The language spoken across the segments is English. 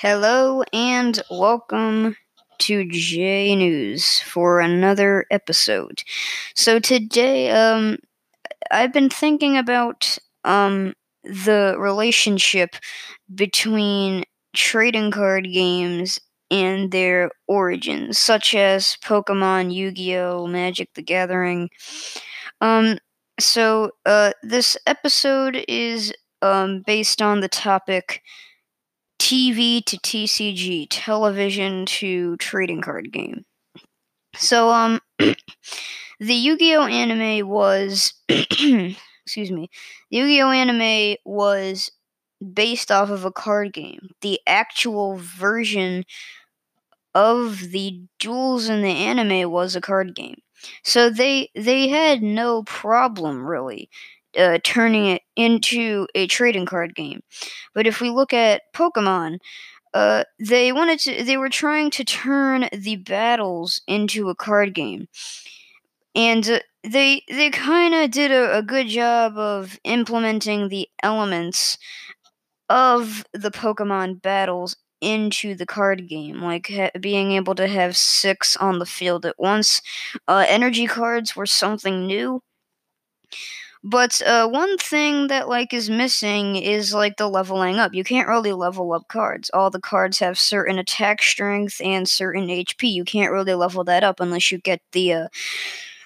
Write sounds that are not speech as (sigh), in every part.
Hello and welcome to J News for another episode. So today, um, I've been thinking about um the relationship between trading card games and their origins, such as Pokemon, Yu-Gi-Oh, Magic the Gathering. Um, so uh, this episode is um based on the topic TV to TCG, television to trading card game. So, um, (clears throat) the Yu Gi Oh anime was, (clears throat) excuse me, the Yu Gi Oh anime was based off of a card game. The actual version of the duels in the anime was a card game. So they they had no problem really uh, turning it into a trading card game. But if we look at Pokemon, uh, they wanted to. They were trying to turn the battles into a card game, and uh, they they kind of did a, a good job of implementing the elements of the Pokemon battles into the card game, like ha- being able to have six on the field at once. Uh, energy cards were something new. But uh, one thing that like is missing is like the leveling up. You can't really level up cards. All the cards have certain attack strength and certain HP. You can't really level that up unless you get the uh,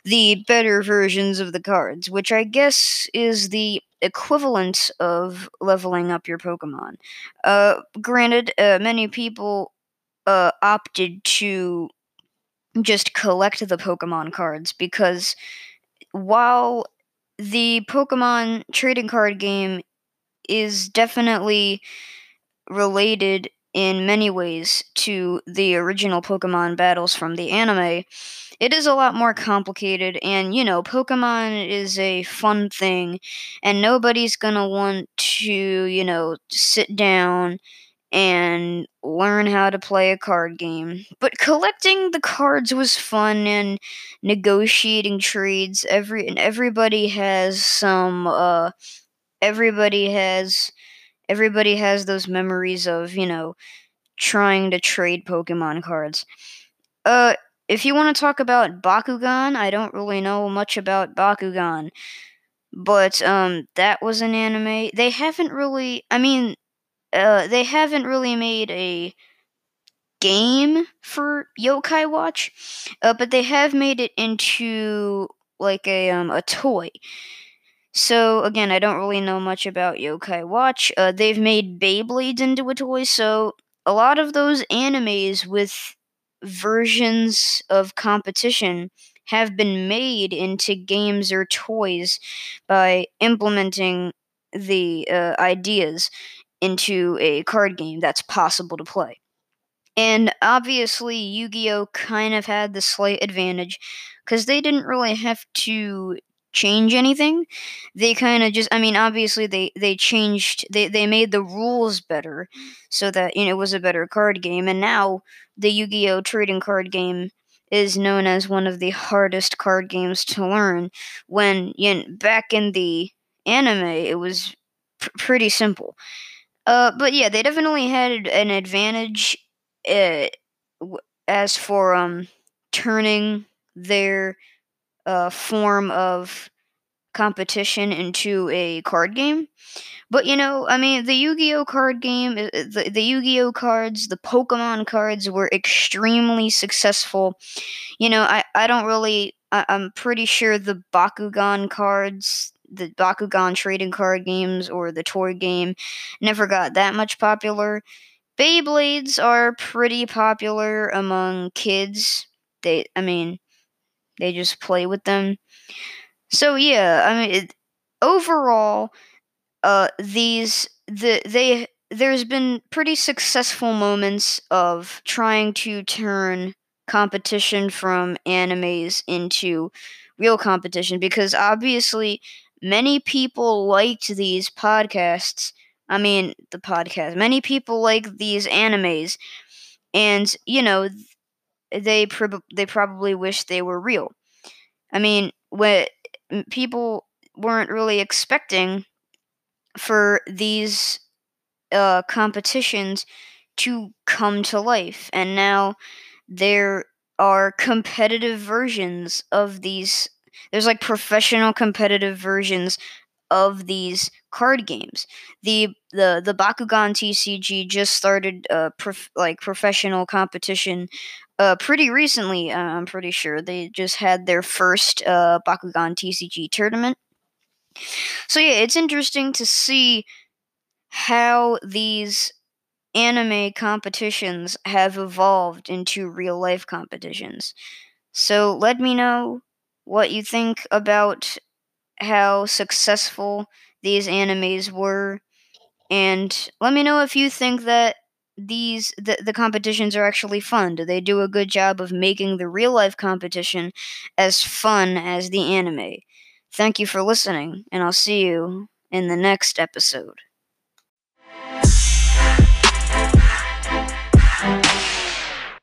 the better versions of the cards, which I guess is the equivalent of leveling up your Pokemon. Uh, granted, uh, many people uh, opted to just collect the Pokemon cards because while the Pokemon trading card game is definitely related in many ways to the original Pokemon battles from the anime. It is a lot more complicated, and you know, Pokemon is a fun thing, and nobody's gonna want to, you know, sit down and learn how to play a card game. But collecting the cards was fun and negotiating trades. Every and everybody has some uh everybody has everybody has those memories of, you know, trying to trade Pokemon cards. Uh if you want to talk about Bakugan, I don't really know much about Bakugan. But um that was an anime. They haven't really I mean uh, they haven't really made a game for Yokai Watch, uh, but they have made it into like a um a toy. So again, I don't really know much about Yokai Watch. Uh, they've made Beyblades into a toy, so a lot of those animes with versions of competition have been made into games or toys by implementing the uh, ideas into a card game that's possible to play. And obviously, Yu Gi Oh! kind of had the slight advantage because they didn't really have to change anything. They kind of just, I mean, obviously, they, they changed, they, they made the rules better so that, you know, it was a better card game. And now the Yu Gi Oh! trading card game is known as one of the hardest card games to learn. When, you know, back in the anime, it was pr- pretty simple. Uh, but yeah, they definitely had an advantage uh, as for um turning their uh, form of competition into a card game. But you know, I mean, the Yu-Gi-Oh card game, uh, the, the Yu-Gi-Oh cards, the Pokemon cards were extremely successful. You know, I, I don't really, I, I'm pretty sure the Bakugan cards, the Bakugan trading card games or the toy game never got that much popular. Beyblades are pretty popular among kids. They, I mean, they just play with them. So yeah, I mean, it, overall, uh, these the they there's been pretty successful moments of trying to turn competition from animes into real competition because obviously many people liked these podcasts. I mean, the podcast. Many people like these animes, and you know, they prob- they probably wish they were real. I mean, what people weren't really expecting for these uh, competitions to come to life, and now there are competitive versions of these. There's like professional competitive versions of these card games. The the the Bakugan TCG just started uh prof- like professional competition uh pretty recently. Uh, I'm pretty sure they just had their first uh Bakugan TCG tournament. So yeah, it's interesting to see how these anime competitions have evolved into real life competitions. So let me know what you think about how successful these animes were and let me know if you think that these the, the competitions are actually fun. Do they do a good job of making the real life competition as fun as the anime? Thank you for listening and i'll see you in the next episode